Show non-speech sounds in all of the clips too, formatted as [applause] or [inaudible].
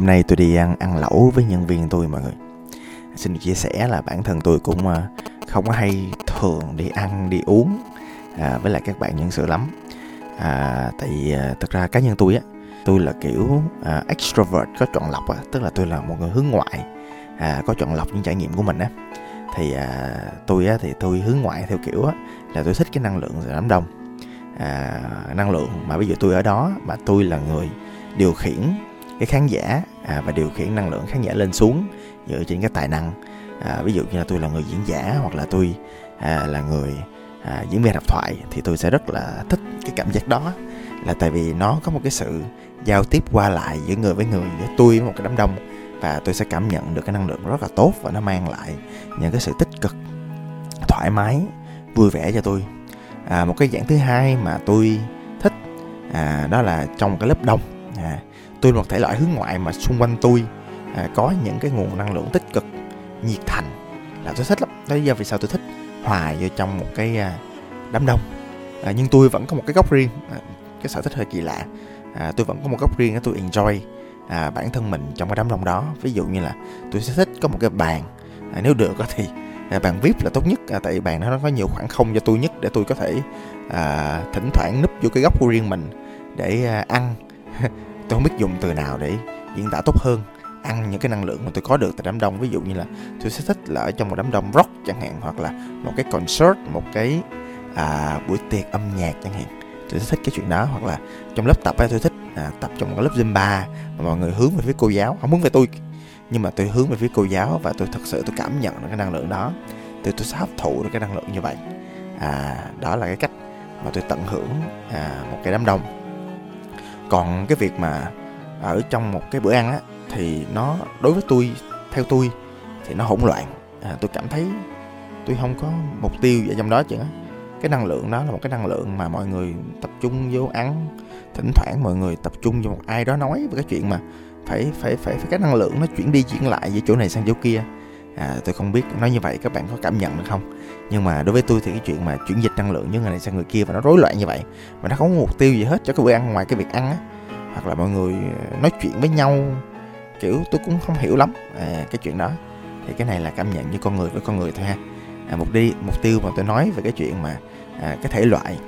Hôm nay tôi đi ăn ăn lẩu với nhân viên tôi mọi người. Xin chia sẻ là bản thân tôi cũng ờ, không có hay thường đi ăn đi uống à, với lại các bạn nhân sự lắm. À, tại à, ờ, thực ra cá nhân tôi á, tôi là kiểu à, extrovert có chọn lọc á, tức là tôi là một người hướng ngoại, à, có chọn lọc những trải nghiệm của mình á. Thì à, tôi á thì tôi hướng ngoại theo kiểu á là tôi thích cái năng lượng đám đông. À, năng lượng mà bây giờ tôi ở đó mà tôi là người điều khiển cái khán giả à, và điều khiển năng lượng khán giả lên xuống dựa trên cái tài năng. À, ví dụ như là tôi là người diễn giả hoặc là tôi à, là người à, diễn viên độc thoại thì tôi sẽ rất là thích cái cảm giác đó. Là tại vì nó có một cái sự giao tiếp qua lại giữa người với người giữa tôi với một cái đám đông và tôi sẽ cảm nhận được cái năng lượng rất là tốt và nó mang lại những cái sự tích cực thoải mái vui vẻ cho tôi. À, một cái dạng thứ hai mà tôi thích à, đó là trong một cái lớp đông à, tôi là một thể loại hướng ngoại mà xung quanh tôi à, có những cái nguồn năng lượng tích cực nhiệt thành. Là tôi thích lắm. Đó là do vì sao tôi thích hòa vô trong một cái à, đám đông. À, nhưng tôi vẫn có một cái góc riêng à, cái sở thích hơi kỳ lạ. À, tôi vẫn có một góc riêng đó tôi enjoy à, bản thân mình trong cái đám đông đó. Ví dụ như là tôi sẽ thích có một cái bàn. À, nếu được thì à, bàn vip là tốt nhất. À, tại vì bàn nó có nhiều khoảng không cho tôi nhất để tôi có thể à, thỉnh thoảng núp vô cái góc của riêng mình để à, ăn. [laughs] tôi không biết dùng từ nào để diễn tả tốt hơn. Ăn những cái năng lượng mà tôi có được từ đám đông ví dụ như là tôi sẽ thích là ở trong một đám đông rock chẳng hạn hoặc là một cái concert một cái à, buổi tiệc âm nhạc chẳng hạn. Tôi sẽ thích cái chuyện đó hoặc là trong lớp tập ấy, tôi thích à, tập trong một cái lớp zumba mà mọi người hướng về phía cô giáo. Không hướng về tôi nhưng mà tôi hướng về phía cô giáo và tôi thật sự tôi cảm nhận được cái năng lượng đó. Thì tôi sẽ hấp thụ được cái năng lượng như vậy. À, đó là cái cách mà tôi tận hưởng à, một cái đám đông còn cái việc mà ở trong một cái bữa ăn á thì nó đối với tôi theo tôi thì nó hỗn loạn. À, tôi cảm thấy tôi không có mục tiêu ở trong đó chứ cái năng lượng đó là một cái năng lượng mà mọi người tập trung vô ăn. Thỉnh thoảng mọi người tập trung vô một ai đó nói về cái chuyện mà phải phải phải phải cái năng lượng nó chuyển đi chuyển lại giữa chỗ này sang chỗ kia à, tôi không biết nói như vậy các bạn có cảm nhận được không? Nhưng mà đối với tôi thì cái chuyện mà chuyển dịch năng lượng giữa người này sang người kia và nó rối loạn như vậy mà nó không có mục tiêu gì hết cho cái bữa ăn ngoài cái việc ăn á. Hoặc là mọi người ờ, nói chuyện với nhau kiểu tôi cũng không hiểu lắm à, cái chuyện đó. Thì cái này là cảm nhận như con người với con người thôi ha. À, mục đi mục tiêu mà tôi nói về cái chuyện mà à, cái thể loại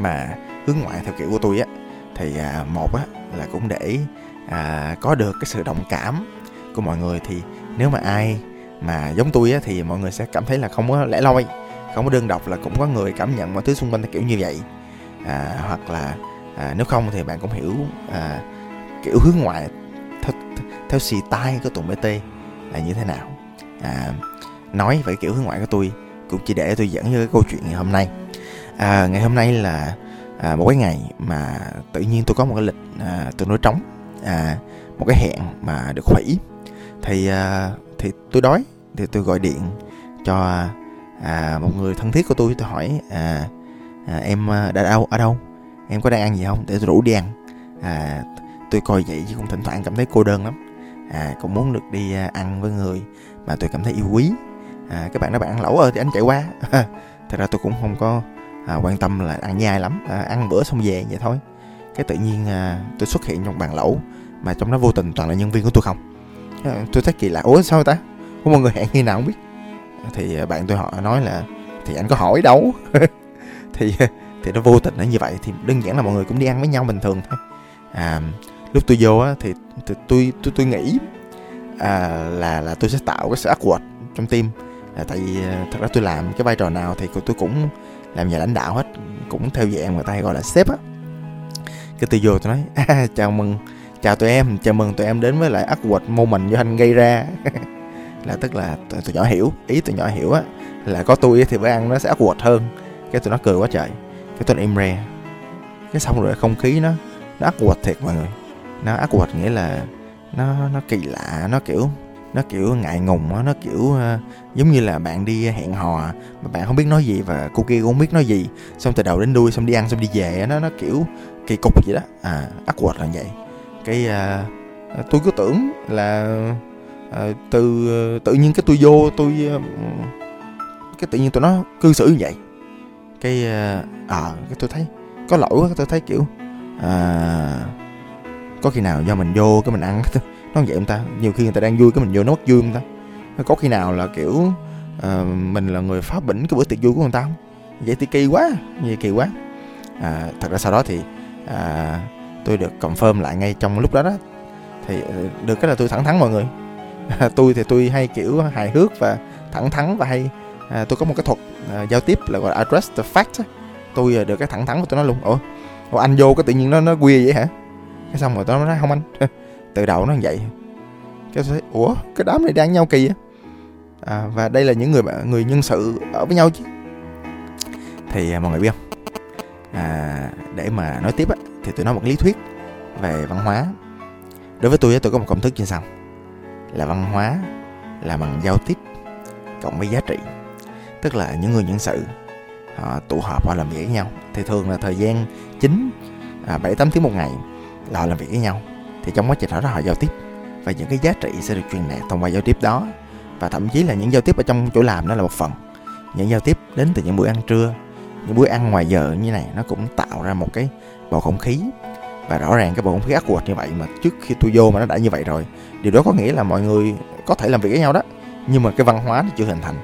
mà hướng ngoại theo kiểu của tôi á thì à, một á là cũng để à, có được cái sự đồng cảm của mọi người. Thì nếu mà ai mà giống tôi á thì mọi người sẽ cảm thấy là không có lẻ loi không có đơn độc là cũng có người cảm nhận mọi thứ xung quanh theo kiểu như vậy. À, hoặc là à, nếu không thì bạn cũng hiểu à, kiểu hướng ngoại theo, theo xì tai của tụng bt là như thế nào. À, nói về kiểu hướng ngoại của tôi cũng chỉ để tôi dẫn như cái câu chuyện ngày hôm nay. À, ngày hôm nay là à, một cái ngày mà tự nhiên tôi có một cái lịch à, tôi nói trống à, một cái hẹn mà được hủy thì à, thì tôi đói thì tôi gọi điện cho à, một người thân thiết của tôi tôi hỏi à, à, em à, đã đâu ở đâu? Em có đang ăn gì không? Để tôi rủ đi ăn. À, tôi coi vậy chứ cũng thỉnh thoảng cảm thấy cô đơn lắm. À, cũng muốn được đi à, ăn với người mà tôi cảm thấy yêu quý. À, các bạn nói bạn ăn lẩu ơi thì anh chạy qua. [laughs] Thật ra tôi cũng không có à, quan tâm là ăn với ai lắm. À, ăn bữa xong về vậy thôi. Cái tự nhiên à, tôi xuất hiện trong bàn lẩu mà trong đó vô tình toàn là nhân viên của tôi không à, tôi thấy kỳ lạ. Ủa sao ta? Có mọi người hẹn khi nào không biết? Thì ờ, bạn tôi họ nói là thì anh có hỏi đâu. [laughs] Thì ờ, thì nó vô tình nó như vậy thì đơn giản là mọi người cũng đi ăn với nhau bình thường thôi. À, lúc tôi vô á thì, thì tôi tôi tôi nghĩ à, là là tôi sẽ tạo cái sự awkward trong tim là tại vì ờ, thật ra tôi làm cái vai trò nào thì tôi cũng làm nhà lãnh đạo hết cũng theo dạng người ta hay gọi là sếp á. Cái tôi vô tôi nói à, [laughs] chào mừng chào tụi em chào mừng tụi em đến với lại awkward moment do anh gây ra. [laughs] Là tức là tụi, tụi nhỏ hiểu ý tụi nhỏ hiểu á là có tôi thì bữa ăn nó sẽ awkward hơn. Cái tụi nó cười quá trời cái tôi im re. Cái xong rồi không khí nó nó awkward thiệt mọi người. Nó awkward nghĩa là nó nó kỳ lạ nó kiểu nó kiểu ngại ngùng đó, nó kiểu uh, giống như là bạn đi hẹn hò mà bạn không biết nói gì và cô kia cũng không biết nói gì. Xong từ đầu đến đuôi xong đi ăn xong đi về nó nó kiểu kỳ cục vậy đó. À awkward là vậy cái à, tôi cứ tưởng là à, từ à, tự nhiên cái tôi vô tôi à, cái tự nhiên tụi nó cư xử như vậy. Cái à, à, cái tôi thấy có lỗi quá tôi thấy kiểu à, có khi nào do mình vô cái mình ăn nó vậy không ta? Nhiều khi người ta đang vui cái mình vô nó mất vui không ta. Có khi nào là kiểu à, mình là người phá bỉnh cái bữa tiệc vui của người ta không? Vậy thì kỳ quá vậy kỳ quá. À, thật ra sau đó thì à, tôi được confirm lại ngay trong lúc đó đó. Thì ờ, được cái là tôi thẳng thắn mọi người. [laughs] Tôi thì tôi hay kiểu hài hước và thẳng thắn và hay à, tôi có một cái thuật à, giao tiếp là gọi là address the fact tôi à, được cái thẳng thắn của tôi nói luôn. Ủa, ủa anh vô cái tự nhiên nó nó queer vậy hả? Cái xong rồi tôi nói không anh. [laughs] Từ đầu nó như vậy. Cái tôi thấy ủa cái đám này đang nhau kỳ á à, và đây là những người người nhân sự ở với nhau chứ. Thì à, mọi người biết không? À, để mà nói tiếp á, thì tôi nói một lý thuyết về văn hóa. Đối với tôi tôi có một công thức như sau. Là văn hóa là bằng giao tiếp cộng với giá trị. Tức là những người nhân sự họ tụ họp họ làm việc với nhau. Thì thường là thời gian chính à, bảy tám tiếng một ngày là họ làm việc với nhau. Thì trong quá trình đó họ giao tiếp. Và những cái giá trị sẽ được truyền đạt thông qua giao tiếp đó. Và thậm chí là những giao tiếp ở trong chỗ làm đó là một phần. Những giao tiếp đến từ những bữa ăn trưa những bữa ăn ngoài giờ như này nó cũng tạo ra một cái bầu không khí. Và rõ ràng cái bầu không khí ác quật như vậy mà trước khi tôi vô mà nó đã như vậy rồi điều đó có nghĩa là mọi người có thể làm việc với nhau đó nhưng mà cái văn hóa nó chưa hình thành.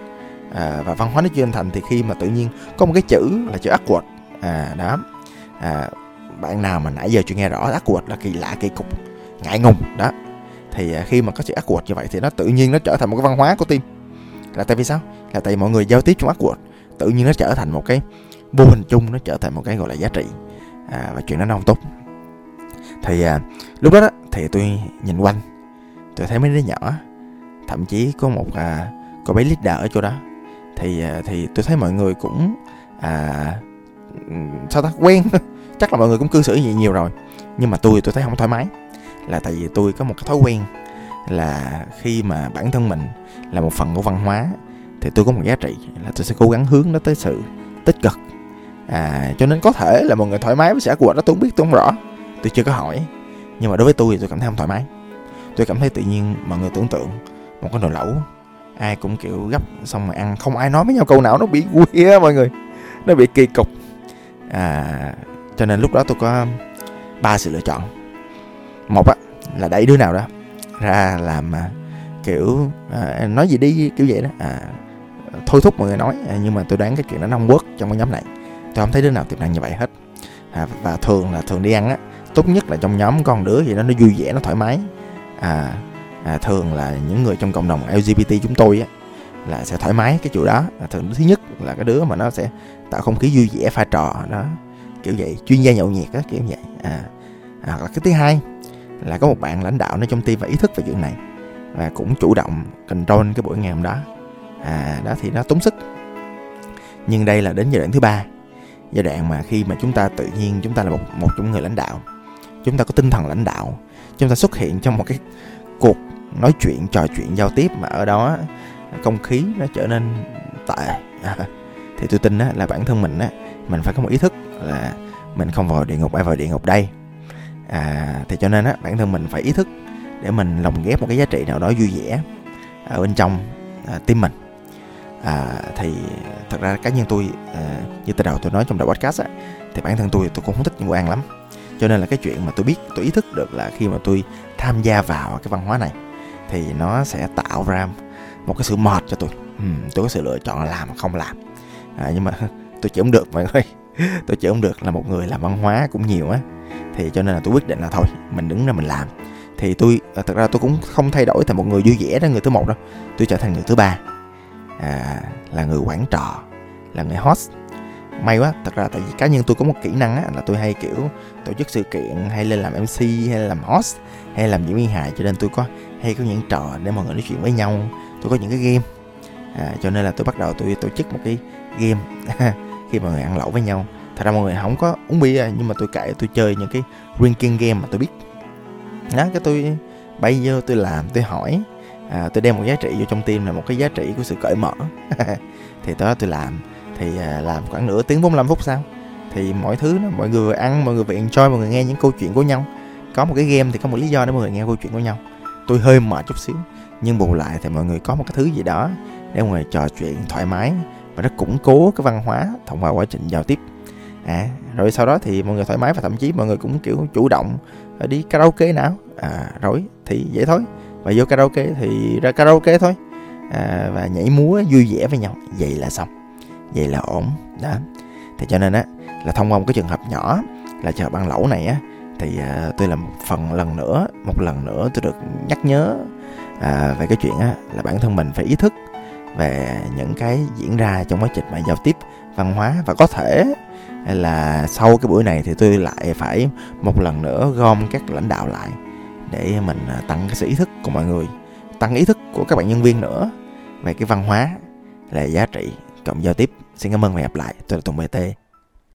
À, và văn hóa nó chưa hình thành thì khi mà tự nhiên có một cái chữ là chữ ác quật à đó à, bạn nào mà nãy giờ chưa nghe rõ ác quật là kỳ lạ kỳ cục ngại ngùng đó thì à, khi mà có chữ ác quật như vậy thì nó tự nhiên nó trở thành một cái văn hóa của team. Là tại vì sao? Là tại vì mọi người giao tiếp trong ác quật tự nhiên nó trở thành một cái vô hình chung nó trở thành một cái gọi là giá trị. À, và chuyện đó nó không tốt. Thì à, lúc đó, đó thì tôi nhìn quanh tôi thấy mấy đứa nhỏ thậm chí có một à, cô bé leader ở chỗ đó. Thì à, thì tôi thấy mọi người cũng à, sao ta quen. [laughs] Chắc là mọi người cũng cư xử gì nhiều rồi nhưng mà tôi tôi thấy không thoải mái. Là tại vì tôi có một cái thói quen là khi mà bản thân mình là một phần của văn hóa thì tôi có một giá trị là tôi sẽ cố gắng hướng nó tới sự tích cực. À cho nên có thể là một người thoải mái với xã hội đó tôi không biết tôi không rõ. Tôi chưa có hỏi. Nhưng mà đối với tôi thì tôi cảm thấy không thoải mái. Tôi cảm thấy tự nhiên mọi người tưởng tượng một cái nồi lẩu ai cũng kiểu gấp xong mà ăn không ai nói với nhau câu nào nó bị quê mọi người. Nó bị kỳ cục. À cho nên lúc đó tôi có ba sự lựa chọn. Một á là đẩy đứa nào đó ra làm à, kiểu à, nói gì đi kiểu vậy đó. À, thôi thúc mọi người nói à, nhưng mà tôi đoán cái chuyện đó nó không work trong cái nhóm này. Tôi không thấy đứa nào tiềm năng như vậy hết. À, và thường là thường đi ăn á tốt nhất là trong nhóm con đứa gì đó nó vui vẻ nó thoải mái. À, à thường là những người trong cộng đồng LGBT chúng tôi á là sẽ thoải mái cái chỗ đó. À, thường thứ nhất là cái đứa mà nó sẽ tạo không khí vui vẻ pha trò đó kiểu vậy chuyên gia nhậu nhiệt á kiểu vậy. À, à là cái thứ hai là có một bạn lãnh đạo nó trong team và ý thức về chuyện này và cũng chủ động control cái buổi ngày hôm đó à đó thì nó tốn sức. Nhưng đây là đến giai đoạn thứ ba. Giai đoạn mà khi mà chúng ta tự nhiên chúng ta là một một trong người lãnh đạo chúng ta có tinh thần lãnh đạo chúng ta xuất hiện trong một cái cuộc nói chuyện trò chuyện giao tiếp mà ở đó không khí nó trở nên tệ. À, thì tôi tin á, là bản thân mình á mình phải có một ý thức là mình không vào địa ngục ai vào địa ngục đây? À, thì cho nên á bản thân mình phải ý thức để mình lồng ghép một cái giá trị nào đó vui vẻ ở bên trong à, tim mình à, thì thật ra cá nhân tôi à, như từ đầu tôi nói trong đầu podcast á thì bản thân tôi tôi cũng không thích những bữa ăn lắm. Cho nên là cái chuyện mà tôi biết tôi ý thức được là khi mà tôi tham gia vào cái văn hóa này thì nó sẽ tạo ra một cái sự mệt cho tôi. Ừ, tôi có sự lựa chọn là làm không làm. À, nhưng mà [laughs] tôi chịu không được mọi người. [laughs] Tôi chịu không được là một người làm văn hóa cũng nhiều á. Thì cho nên là tôi quyết định là thôi mình đứng ra mình làm. Thì tôi à, thật ra tôi cũng không thay đổi thành một người vui vẻ đó người thứ một đâu. Tôi trở thành người thứ ba à, là người quản trò là người host. May quá thật ra tại vì cá nhân tôi có một kỹ năng á, là tôi hay kiểu tổ chức sự kiện hay lên làm mc hay làm host hay làm diễn viên hài cho nên tôi có hay có những trò để mọi người nói chuyện với nhau. Tôi có những cái game. À, cho nên là tôi bắt đầu tôi tổ chức một cái game [laughs] khi mọi người ăn lẩu với nhau. Thật ra mọi người không có uống bia nhưng mà tôi kệ tôi chơi những cái drinking game mà tôi biết. Đó cái tôi bây giờ tôi làm tôi hỏi à, tôi đem một giá trị vô trong tim là một cái giá trị của sự cởi mở. [laughs] Thì đó tôi làm. Thì à, làm khoảng nửa tiếng 45 phút sau thì mọi thứ đó, mọi người ăn mọi người vừa enjoy mọi người nghe những câu chuyện của nhau. Có một cái game thì có một lý do để mọi người nghe câu chuyện của nhau. Tôi hơi mệt chút xíu nhưng bù lại thì mọi người có một cái thứ gì đó để mọi người trò chuyện thoải mái và nó củng cố cái văn hóa thông qua quá trình giao tiếp. À rồi sau đó thì mọi người thoải mái và thậm chí mọi người cũng kiểu chủ động đi karaoke nào. À rồi thì vậy thôi và vô karaoke thì ra karaoke thôi. À, và nhảy múa vui vẻ với nhau. Vậy là xong. Vậy là ổn. Đó. Thì cho nên á là thông qua một cái trường hợp nhỏ là chợ ban lẩu này á thì à, tôi làm một phần lần nữa một lần nữa tôi được nhắc nhớ à, về cái chuyện á là bản thân mình phải ý thức về những cái diễn ra trong quá trình mà giao tiếp văn hóa. Và có thể là sau cái buổi này thì tôi lại phải một lần nữa gom các lãnh đạo lại để mình à, tăng cái sự ý thức của mọi người, tăng ý thức của các bạn nhân viên nữa về cái văn hóa là giá trị. Cộng giao tiếp. Xin cảm ơn và hẹn gặp lại. Tôi là tùng bt